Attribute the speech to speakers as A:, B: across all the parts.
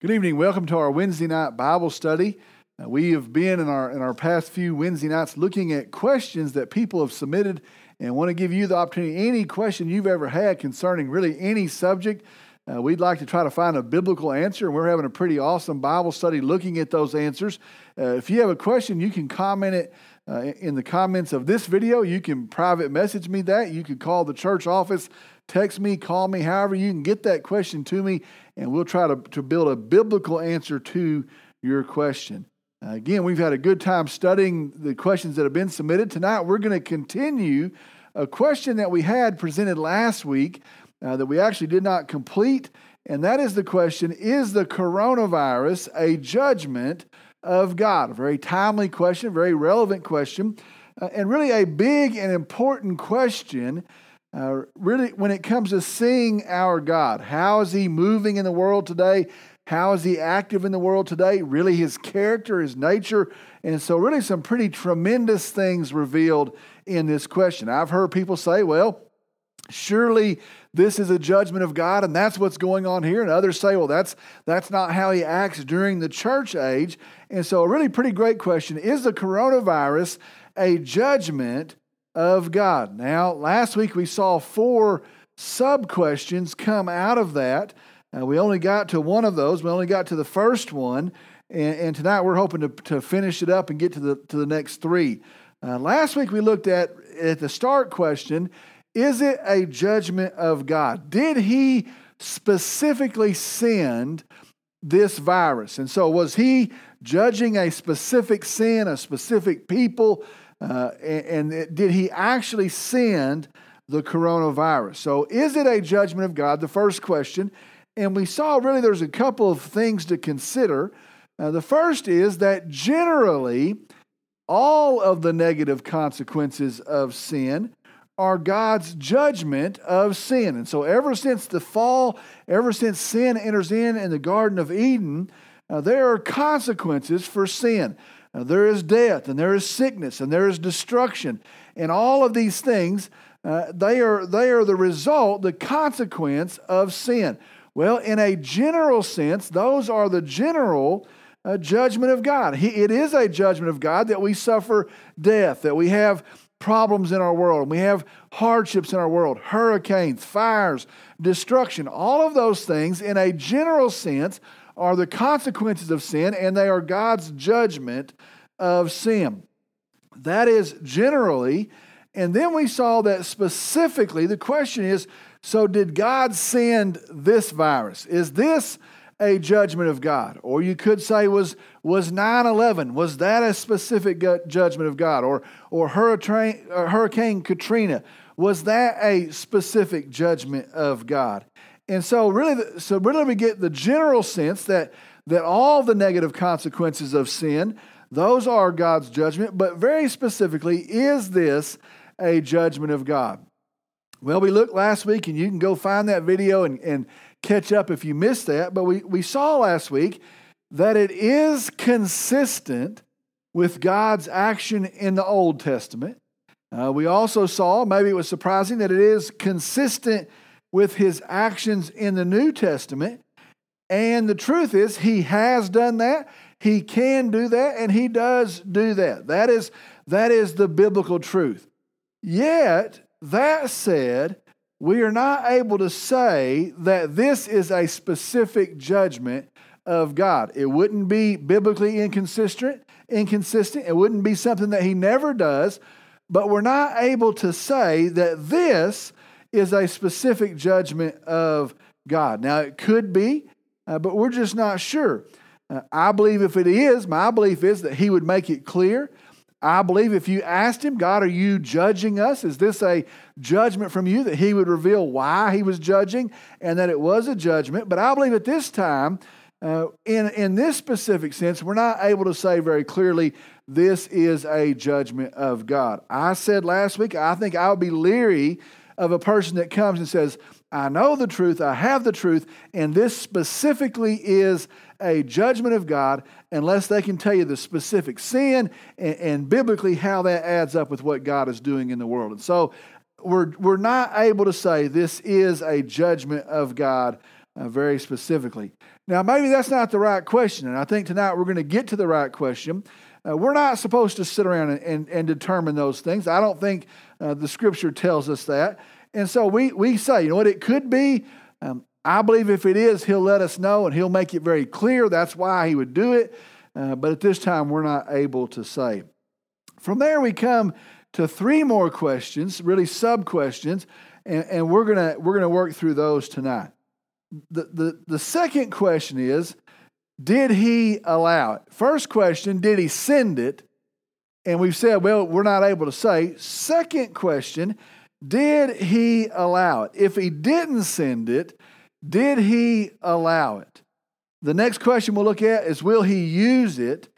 A: Good evening. Welcome to our Wednesday night Bible study. Uh, we have been in our in our past few Wednesday nights looking at questions that people have submitted and want to give you the opportunity any question you've ever had concerning really any subject. Uh, we'd like to try to find a biblical answer, and we're having a pretty awesome Bible study looking at those answers. Uh, if you have a question, you can comment it uh, in the comments of this video. You can private message me that. You can call the church office text me, call me, however you can get that question to me, and we'll try to, to build a biblical answer to your question. Again, we've had a good time studying the questions that have been submitted. Tonight, we're going to continue a question that we had presented last week uh, that we actually did not complete, and that is the question Is the coronavirus a judgment of God? A very timely question, very relevant question, uh, and really a big and important question uh, really, when it comes to seeing our God, how is He moving in the world today? How is He active in the world today? Really, His character, His nature. And so, really, some pretty tremendous things revealed in this question. I've heard people say, well, surely this is a judgment of God and that's what's going on here. And others say, well, that's, that's not how he acts during the church age. And so, a really pretty great question is the coronavirus a judgment of God. Now, last week we saw four sub questions come out of that. Uh, we only got to one of those, we only got to the first one. And, and tonight we're hoping to, to finish it up and get to the, to the next three. Uh, last week we looked at, at the start question Is it a judgment of God? Did he specifically send this virus? And so was he judging a specific sin, a specific people? Uh, and, and did he actually send the coronavirus? So, is it a judgment of God? The first question. And we saw really there's a couple of things to consider. Uh, the first is that generally, all of the negative consequences of sin are God's judgment of sin. And so, ever since the fall, ever since sin enters in in the Garden of Eden, uh, there are consequences for sin. Uh, there is death, and there is sickness, and there is destruction. And all of these things, uh, they, are, they are the result, the consequence of sin. Well, in a general sense, those are the general uh, judgment of God. He, it is a judgment of God that we suffer death, that we have problems in our world, we have hardships in our world, hurricanes, fires, destruction. All of those things, in a general sense, are the consequences of sin, and they are God's judgment of sin. That is generally. And then we saw that specifically, the question is so did God send this virus? Is this a judgment of God? Or you could say, was, was 9 11, was that a specific judgment of God? Or, or Hurricane, or Hurricane Katrina, was that a specific judgment of God? And so really, so really we get the general sense that, that all the negative consequences of sin, those are God's judgment, but very specifically, is this a judgment of God? Well, we looked last week, and you can go find that video and, and catch up if you missed that. But we, we saw last week that it is consistent with God's action in the Old Testament. Uh, we also saw, maybe it was surprising, that it is consistent with his actions in the New Testament. And the truth is, he has done that. He can do that, and he does do that. That is, that is the biblical truth. Yet, that said, we are not able to say that this is a specific judgment of God. It wouldn't be biblically inconsistent, inconsistent. It wouldn't be something that he never does, but we're not able to say that this is a specific judgment of God. Now, it could be, uh, but we're just not sure. Uh, I believe if it is, my belief is that He would make it clear. I believe if you asked Him, God, are you judging us? Is this a judgment from you? That He would reveal why He was judging and that it was a judgment. But I believe at this time, uh, in, in this specific sense, we're not able to say very clearly this is a judgment of God. I said last week, I think I would be leery of a person that comes and says, I know the truth, I have the truth, and this specifically is a judgment of God, unless they can tell you the specific sin and, and, biblically how that adds up with what God is doing in the world. And so we're, we're not able to say this is a judgment of God uh, very specifically. Now, maybe that's not the right question, and I think tonight we're going to get to the right question. Uh, we're not supposed to sit around and, and, and determine those things. I don't think uh, the scripture tells us that. And so we, we say, you know what, it could be. Um, I believe if it is, he'll let us know and he'll make it very clear. That's why he would do it. Uh, but at this time, we're not able to say. From there, we come to three more questions, really sub questions, and, and we're gonna we're gonna work through those tonight. The, the the second question is, did he allow it? First question, did he send it? And we've said, well, we're not able to say. Second question, did he allow it? If he didn't send it, did he allow it? The next question we'll look at is, will he use it?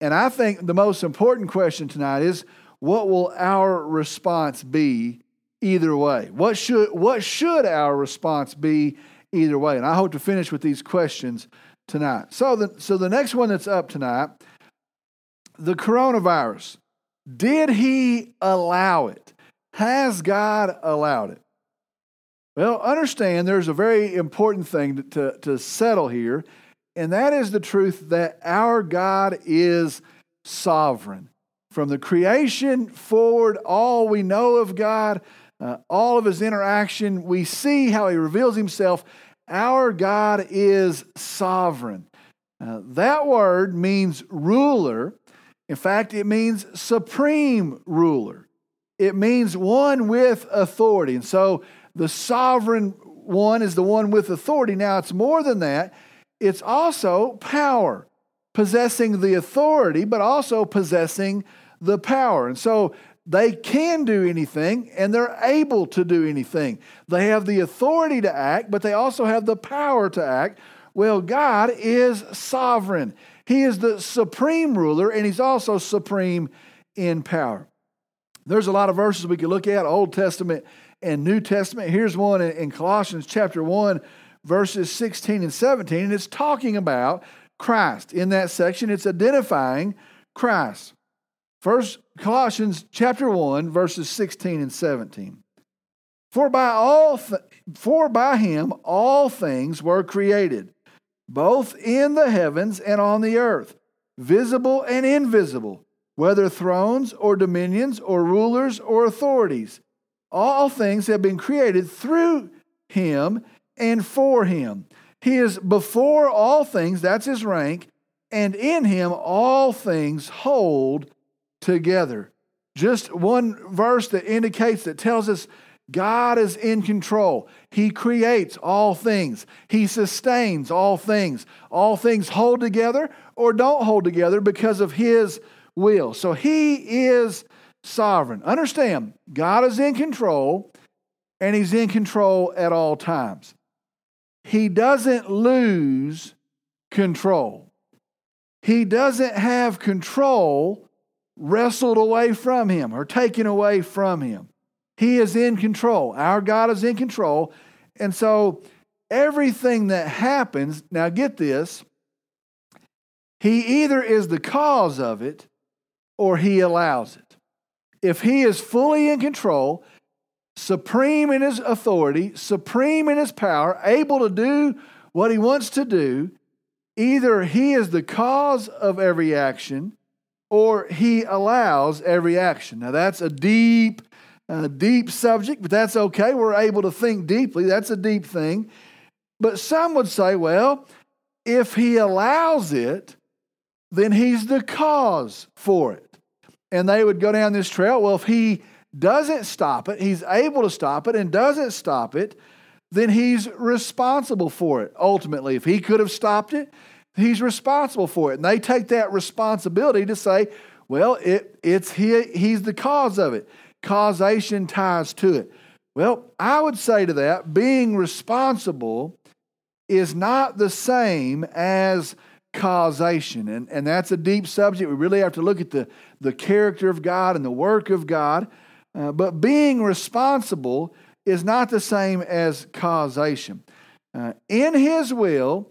A: And I think the most important question tonight is, what will our response be either way? What should, what should our response be either way? And I hope to finish with these questions tonight. So the, so the next one that's up tonight the coronavirus. Did he allow it? Has God allowed it? Well, understand there's a very important thing to, to, settle here, and that is the truth that our God is sovereign. From the creation forward, all we know of God, uh, all of his interaction, we see how he reveals himself. Our God is sovereign. Uh, that word means ruler. In fact, it means supreme ruler. It means one with authority. And so the sovereign one is the one with authority. Now, it's more than that, it's also power, possessing the authority, but also possessing the power. And so they can do anything and they're able to do anything. They have the authority to act, but they also have the power to act. Well, God is sovereign. He is the supreme ruler and he's also supreme in power. There's a lot of verses we could look at, Old Testament and New Testament. Here's one in Colossians chapter 1, verses 16 and 17, and it's talking about Christ. In that section, it's identifying Christ. First Colossians chapter 1 verses 16 and 17. For by all th- for by him all things were created, both in the heavens and on the earth, visible and invisible, whether thrones or dominions or rulers or authorities. All things have been created through him and for him. He is before all things, that's his rank, and in him all things hold together. Just one verse that indicates, that tells us God is in control. He creates all things, He sustains all things. All things hold together or don't hold together because of His will. So He is sovereign. Understand, God is in control and He's in control at all times. He doesn't lose control. He doesn't have control wrestled away from him or taken away from him. He is in control. Our God is in control. And so everything that happens, now get this, he either is the cause of it or he allows it. If he is fully in control, supreme in his authority, supreme in his power, able to do what he wants to do, either he is the cause of every action or he allows every action. Now, that's a deep, uh, deep subject, but that's okay. We're able to think deeply. That's a deep thing. But some would say, well, if he allows it, then he's the cause for it. And they would go down this trail. Well, if he doesn't stop it, he's able to stop it and doesn't stop it, then he's responsible for it ultimately. If he could have stopped it, He's responsible for it. And they take that responsibility to say, well, it, it's he, he's the cause of it. Causation ties to it. Well, I would say to that, being responsible is not the same as causation. And, and that's a deep subject. We really have to look at the, the character of God and the work of God. Uh, but being responsible is not the same as causation. Uh, in His will,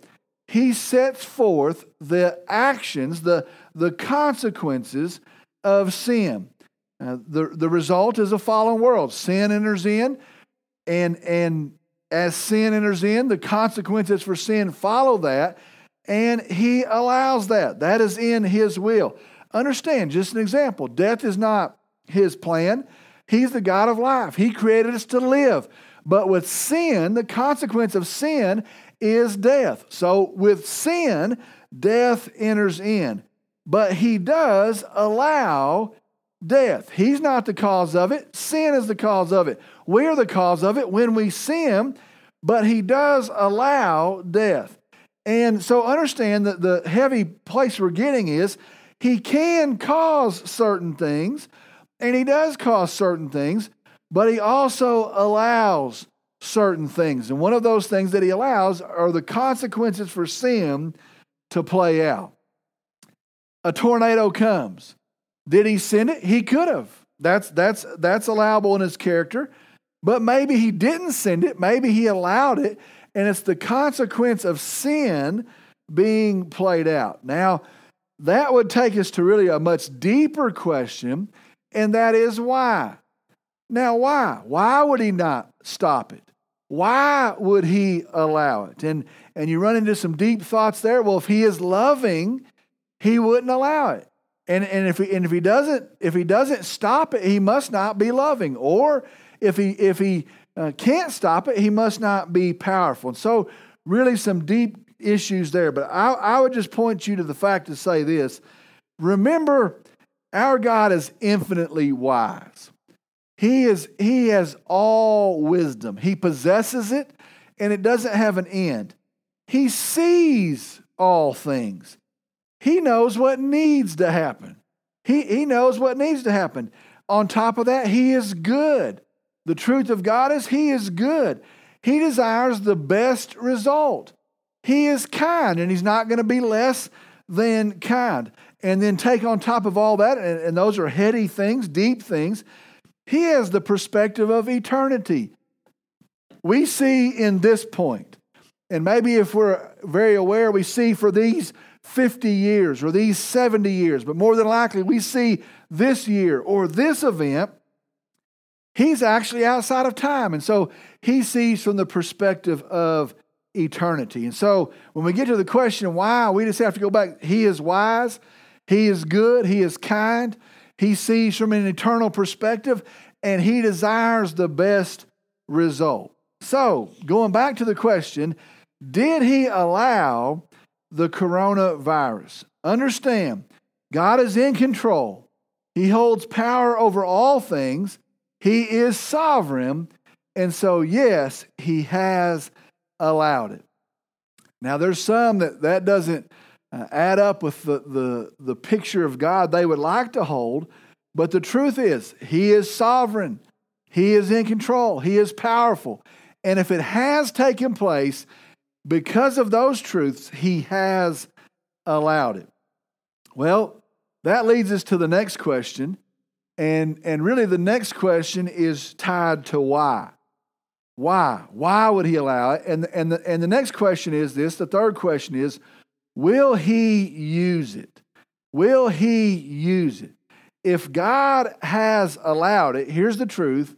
A: he sets forth the actions, the, the consequences of sin. Uh, the, the result is a fallen world. Sin enters in, and, and as sin enters in, the consequences for sin follow that, and he allows that. That is in his will. Understand, just an example death is not his plan. He's the God of life. He created us to live. But with sin, the consequence of sin is death. So with sin, death enters in. But he does allow death. He's not the cause of it, sin is the cause of it. We're the cause of it when we sin, but he does allow death. And so understand that the heavy place we're getting is he can cause certain things, and he does cause certain things, but he also allows certain things. And one of those things that he allows are the consequences for sin to play out. A tornado comes. Did he send it? He could have. That's that's that's allowable in his character. But maybe he didn't send it, maybe he allowed it, and it's the consequence of sin being played out. Now, that would take us to really a much deeper question, and that is why. Now, why? Why would he not stop it? Why would he allow it? And and you run into some deep thoughts there. Well, if he is loving, he wouldn't allow it. And, and, if he, and if he doesn't if he doesn't stop it, he must not be loving. Or if he if he uh, can't stop it, he must not be powerful. And so, really, some deep issues there. But I, I would just point you to the fact to say this: Remember, our God is infinitely wise. He is He has all wisdom. He possesses it, and it doesn't have an end. He sees all things. He knows what needs to happen. He, he knows what needs to happen. On top of that, He is good. The truth of God is He is good. He desires the best result. He is kind, and He's not going to be less than kind. And then take on top of all that, and, and those are heady things, deep things, He has the perspective of eternity. We see in this point, and maybe if we're very aware, we see for these 50 years or these 70 years, but more than likely we see this year or this event, he's actually outside of time. And so he sees from the perspective of eternity. And so when we get to the question why, we just have to go back. He is wise, he is good, he is kind, he sees from an eternal perspective, and he desires the best result. So going back to the question, did he allow the coronavirus. Understand, God is in control. He holds power over all things. He is sovereign. And so, yes, He has allowed it. Now, there's some that that doesn't uh, add up with the, the, the picture of God they would like to hold. But the truth is, He is sovereign. He is in control. He is powerful. And if it has taken place, because of those truths, he has allowed it. Well, that leads us to the next question. And, and really, the next question is tied to why. Why? Why would he allow it? And, and, the, and the next question is this the third question is will he use it? Will he use it? If God has allowed it, here's the truth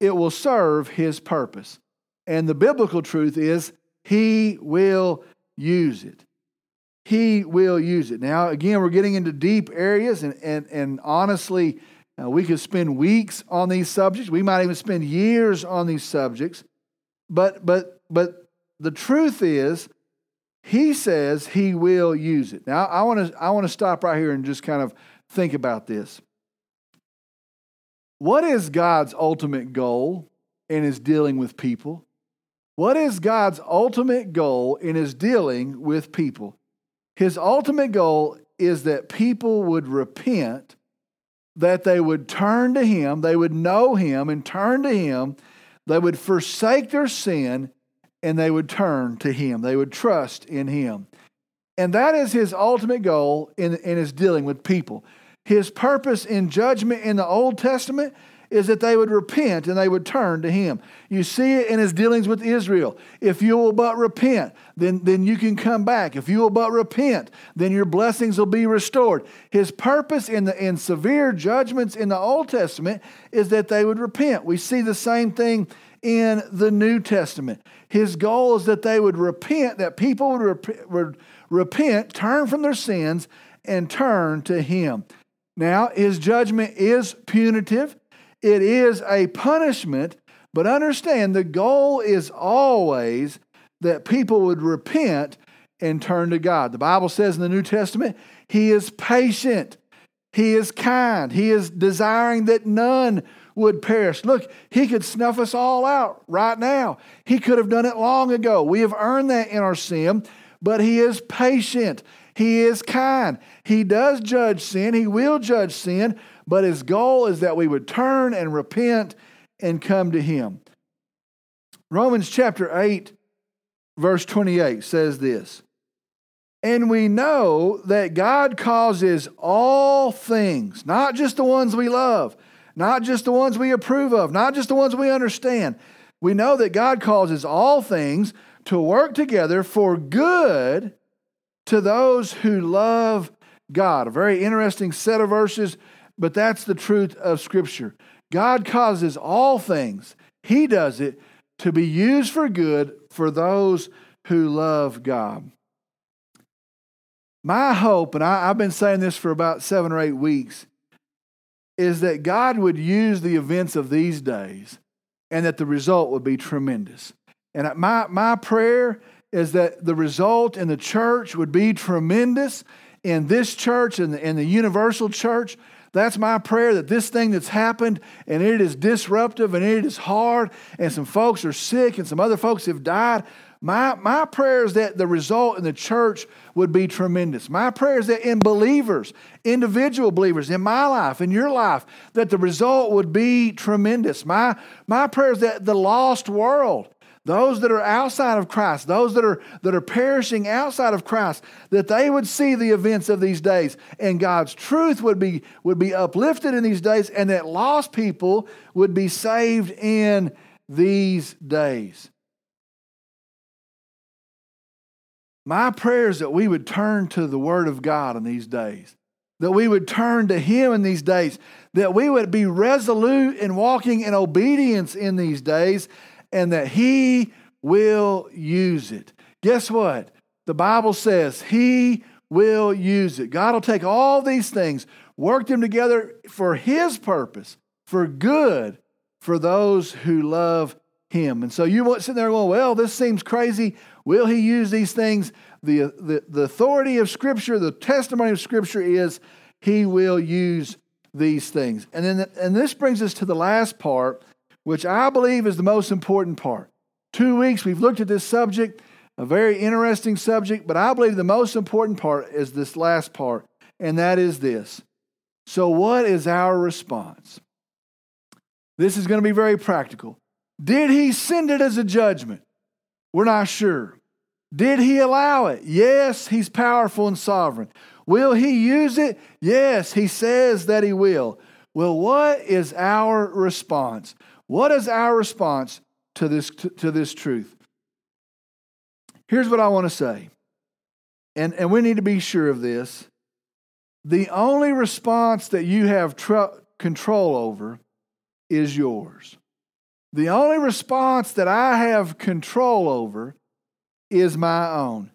A: it will serve his purpose. And the biblical truth is he will use it. He will use it. Now, again, we're getting into deep areas, and, and, and honestly, uh, we could spend weeks on these subjects. We might even spend years on these subjects. But, but, but the truth is, he says he will use it. Now, I want to I want to stop right here and just kind of think about this. What is God's ultimate goal in his dealing with people? What is God's ultimate goal in his dealing with people? His ultimate goal is that people would repent, that they would turn to him, they would know him and turn to him, they would forsake their sin, and they would turn to him. They would trust in him. And that is his ultimate goal in, in his dealing with people. His purpose in judgment in the Old Testament is that they would repent and they would turn to him. You see it in his dealings with Israel. If you will but repent, then, then you can come back. If you will but repent, then your blessings will be restored. His purpose in, the, in severe judgments in the Old Testament is that they would repent. We see the same thing in the New Testament. His goal is that they would repent, that people would, rep- would repent, turn from their sins, and turn to Him. Now, His judgment is punitive, it is a punishment, but understand the goal is always that people would repent and turn to God. The Bible says in the New Testament, He is patient, He is kind, He is desiring that none would perish. Look, He could snuff us all out right now. He could have done it long ago. We have earned that in our sin, but He is patient. He is kind. He does judge sin. He will judge sin, but His goal is that we would turn and repent and come to Him. Romans chapter 8, verse 28 says this And we know that God causes all things, not just the ones we love, not just the ones we approve of, not just the ones we understand. We know that God causes all things to work together for good to those who love God. A very interesting set of verses, but that's the truth of Scripture. God causes all things, He does it to be used for good for those who love God. My hope, and I, have been saying this for about seven or eight weeks, is that God would use the events of these days and that the result would be tremendous. And my, my prayer is that the result in the church would be tremendous in this church and the, in the universal church. That's my prayer that this thing that's happened and it is disruptive and it is hard and some folks are sick and some other folks have died. My, my prayer is that the result in the church would be tremendous. My prayer is that in believers, individual believers, in my life, in your life, that the result would be tremendous. My, my prayer is that the lost world, those that are outside of Christ, those that are, that are perishing outside of Christ, that they would see the events of these days and God's truth would be, would be uplifted in these days and that lost people would be saved in these days. My prayer is that we would turn to the Word of God in these days, that we would turn to Him in these days, that we would be resolute in walking in obedience in these days, and that He will use it. Guess what? The Bible says He will use it. God will take all these things, work them together for His purpose, for good, for those who love Him. And so you won't sit there going, well, this seems crazy. Will he use these things? The, the, the authority of Scripture, the testimony of Scripture is he will use these things. And then and this brings us to the last part, which I believe is the most important part. Two weeks we've looked at this subject, a very interesting subject, but I believe the most important part is this last part, and that is this. So, what is our response? This is going to be very practical. Did he send it as a judgment? We're not sure. Did he allow it? Yes, he's powerful and sovereign. Will he use it? Yes, he says that he will. Well, what is our response? What is our response to this, to, to this truth? Here's what I want to say, and, and we need to be sure of this. The only response that you have tr- control over is yours. The only response that I have control over is my own.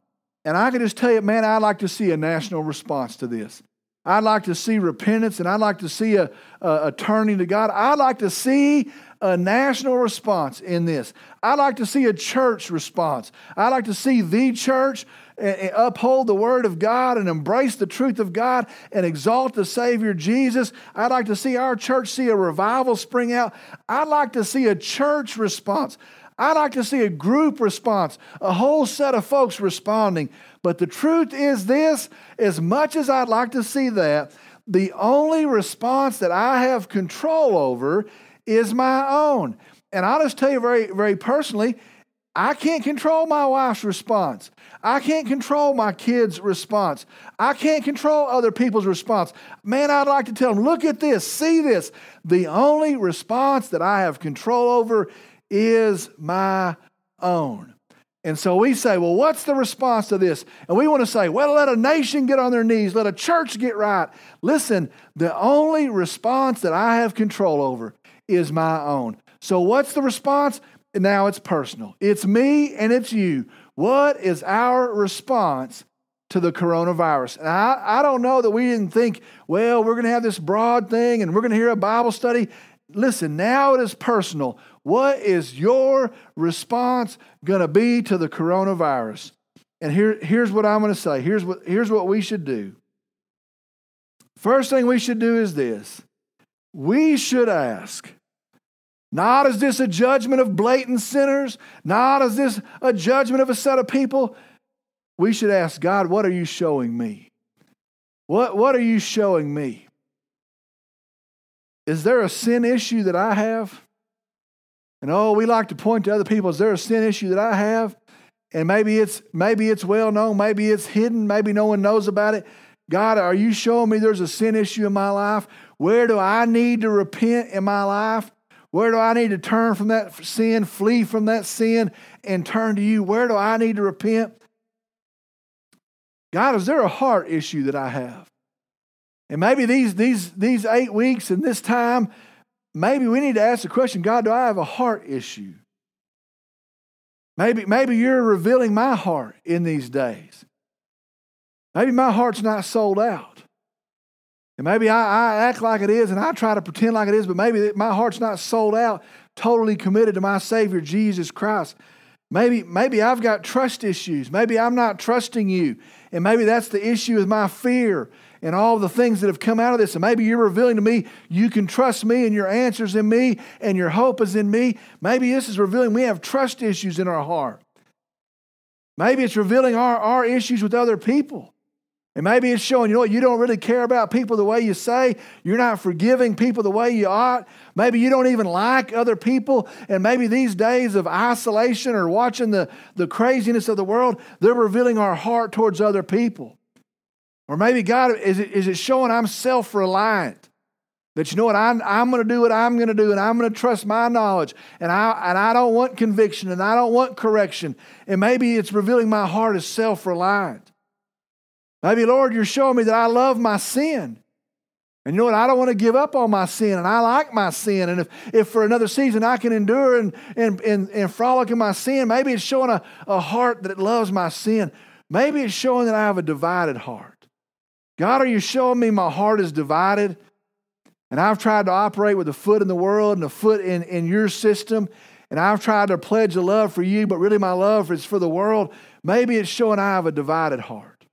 A: And I can just tell you, man, I'd like to see a national response to this. I'd like to see repentance and I'd like to see a, a, a, turning to God. I'd like to see a national response in this. I'd like to see a church response. I'd like to see the church eh, eh, uphold the word of God and embrace the truth of God and exalt the Savior Jesus. I'd like to see our church see a revival spring out. I'd like to see a church response. I'd like to see a group response, a whole set of folks responding. But the truth is this as much as I'd like to see that, the only response that I have control over is my own. And I'll just tell you very, very personally, I can't control my wife's response. I can't control my kids' response. I can't control other people's response. Man, I'd like to tell them, look at this, see this. The only response that I have control over is my own. And so we say, well, what's the response to this? And we want to say, well, let a nation get on their knees, let a church get right. Listen, the only response that I have control over is my own. So what's the response? now it's personal. It's me and it's you. What is our response to the coronavirus? And I, I don't know that we didn't think, well, we're going to have this broad thing and we're going to hear a Bible study. Listen, now it is personal. What is your response going to be to the coronavirus? And here, here's what I'm going to say. Here's what, here's what we should do. First thing we should do is this we should ask, not is this a judgment of blatant sinners, not is this a judgment of a set of people. We should ask God, what are you showing me? What, what are you showing me? Is there a sin issue that I have? And oh, we like to point to other people. Is there a sin issue that I have? And maybe it's maybe it's well known, maybe it's hidden, maybe no one knows about it. God, are you showing me there's a sin issue in my life? Where do I need to repent in my life? Where do I need to turn from that sin, flee from that sin, and turn to you? Where do I need to repent? God, is there a heart issue that I have? And maybe these, these, these eight weeks and this time, maybe we need to ask the question God, do I have a heart issue? Maybe, maybe you're revealing my heart in these days. Maybe my heart's not sold out. And maybe I, I, act like it is and I try to pretend like it is, but maybe my heart's not sold out, totally committed to my Savior, Jesus Christ. Maybe, maybe I've got trust issues. Maybe I'm not trusting you. And maybe that's the issue with my fear and all the things that have come out of this. And maybe you're revealing to me you can trust me and your answers in me and your hope is in me. Maybe this is revealing we have trust issues in our heart. Maybe it's revealing our, our issues with other people. And maybe it's showing, you know what, you don't really care about people the way you say. You're not forgiving people the way you ought. Maybe you don't even like other people. And maybe these days of isolation or watching the, the craziness of the world, they're revealing our heart towards other people. Or maybe, God, is it, is it showing I'm self reliant? That you know what, I'm, I'm going to do what I'm going to do, and I'm going to trust my knowledge, and I, and I don't want conviction, and I don't want correction. And maybe it's revealing my heart is self reliant. Maybe, Lord, you're showing me that I love my sin. And you know what? I don't want to give up on my sin, and I like my sin. And if, if for another season I can endure and, and, and, and frolic in my sin, maybe it's showing a, a heart that loves my sin. Maybe it's showing that I have a divided heart. God, are you showing me my heart is divided? And I've tried to operate with a foot in the world and a foot in, in your system. And I've tried to pledge a love for you, but really my love is for the world. Maybe it's showing I have a divided heart.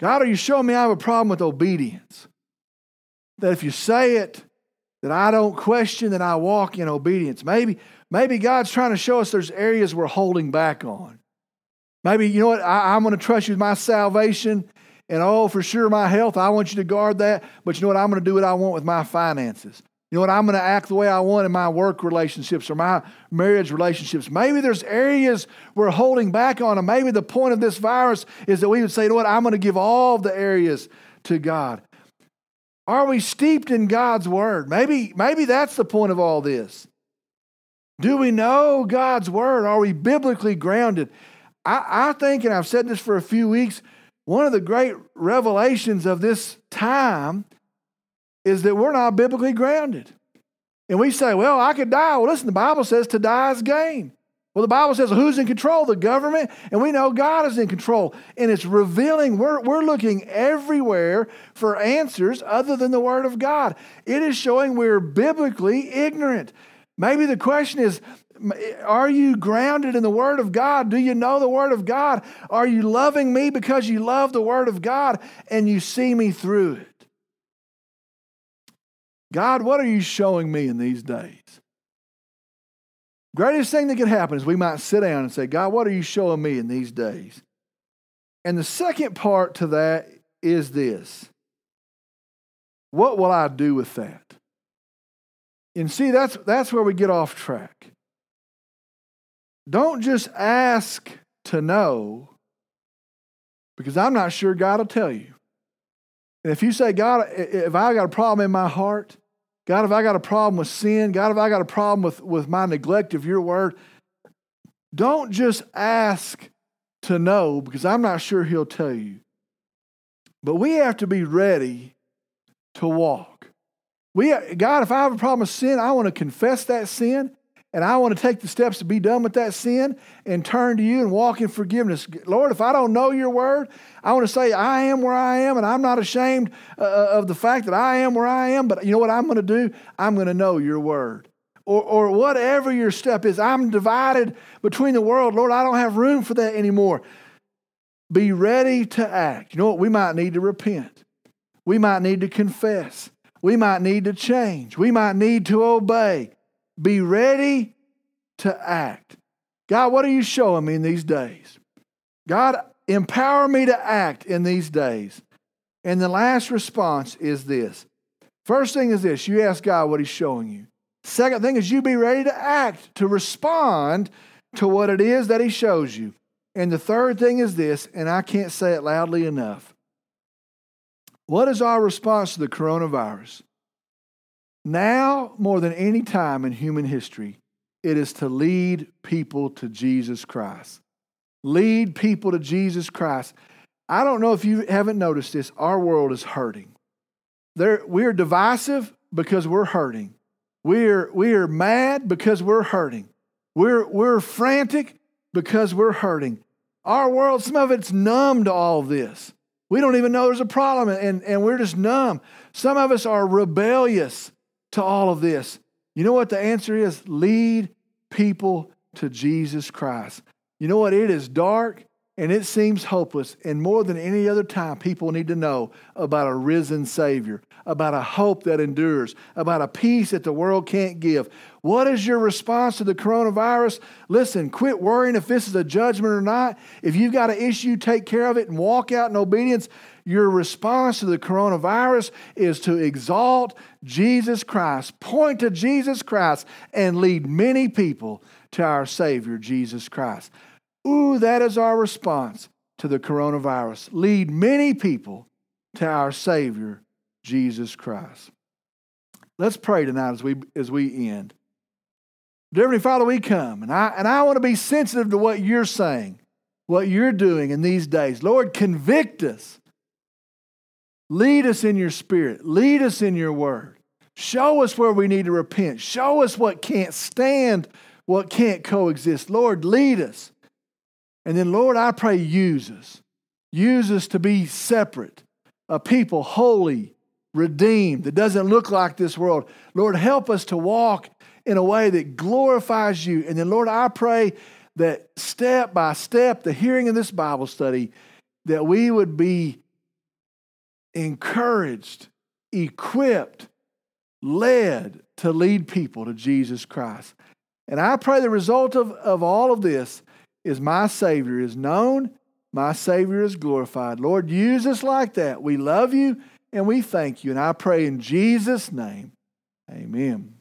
A: God, are you showing me I have a problem with obedience? That if you say it, that I don't question, that I walk in obedience. Maybe, maybe God's trying to show us there's areas we're holding back on. Maybe, you know what, I, am going to trust you with my salvation and oh, for sure, my health, I want you to guard that. But you know what, I'm going to do what I want with my finances. You know what? I'm going to act the way I want in my work relationships or my marriage relationships. Maybe there's areas we're holding back on, and maybe the point of this virus is that we would say, you know what? I'm going to give all the areas to God. Are we steeped in God's word? Maybe, maybe that's the point of all this. Do we know God's word? Are we biblically grounded? I, I think, and I've said this for a few weeks, one of the great revelations of this time is that we're not biblically grounded. And we say, well, I could die. Well, listen, the Bible says to die is gain. Well, the Bible says who's in control? The government. And we know God is in control. And it's revealing, we're, we're looking everywhere for answers other than the Word of God. It is showing we're biblically ignorant. Maybe the question is, are you grounded in the Word of God? Do you know the Word of God? Are you loving me because you love the Word of God and you see me through it? God, what are you showing me in these days? Greatest thing that could happen is we might sit down and say, God, what are you showing me in these days? And the second part to that is this What will I do with that? And see, that's, that's where we get off track. Don't just ask to know, because I'm not sure God will tell you. And if you say, God, if I got a problem in my heart, God, if I got a problem with sin, God, if I got a problem with, with my neglect of your word, don't just ask to know because I'm not sure he'll tell you. But we have to be ready to walk. We, God, if I have a problem with sin, I want to confess that sin and I want to take the steps to be done with that sin and turn to you and walk in forgiveness. Lord, if I don't know your word, I want to say, I am where I am, and I'm not ashamed uh, uh, of the fact that I am where I am, but you know what I'm going to do? I'm going to know your word. Or, or whatever your step is, I'm divided between the world. Lord, I don't have room for that anymore. Be ready to act. You know what? We might need to repent. We might need to confess. We might need to change. We might need to obey. Be ready to act. God, what are you showing me in these days? God, empower me to act in these days. And the last response is this. First thing is this you ask God what He's showing you. Second thing is you be ready to act, to respond to what it is that He shows you. And the third thing is this, and I can't say it loudly enough what is our response to the coronavirus? Now, more than any time in human history, it is to lead people to Jesus Christ. Lead people to Jesus Christ. I don't know if you haven't noticed this, our world is hurting. There, we're divisive because we're hurting. We're, we're mad because we're hurting. We're, we're frantic because we're hurting. Our world, some of it's numb to all of this. We don't even know there's a problem and, and we're just numb. Some of us are rebellious to all of this. You know what the answer is? Lead people to Jesus Christ. You know what? It is dark and it seems hopeless. And more than any other time, people need to know about a risen Savior, about a hope that endures, about a peace that the world can't give. What is your response to the coronavirus? Listen, quit worrying if this is a judgment or not. If you've got an issue, take care of it and walk out in obedience. Your response to the coronavirus is to exalt Jesus Christ, point to Jesus Christ, and lead many people to our Savior, Jesus Christ. Ooh, that is our response to the coronavirus. Lead many people to our Savior, Jesus Christ. Let's pray tonight as we, as we end. Dear Heavenly Father, we come, and I, and I want to be sensitive to what you're saying, what you're doing in these days. Lord, convict us. Lead us in your spirit. Lead us in your word. Show us where we need to repent. Show us what can't stand, what can't coexist. Lord, lead us. And then, Lord, I pray, use us. Use us to be separate, a people holy, redeemed, that doesn't look like this world. Lord, help us to walk in a way that glorifies you. And then, Lord, I pray that step by step, the hearing of this Bible study, that we would be encouraged, equipped, led to lead people to Jesus Christ. And I pray the result of, of all of this is my Savior is known, my Savior is glorified. Lord, use us like that. We love you and we thank you. And I pray in Jesus' name, amen.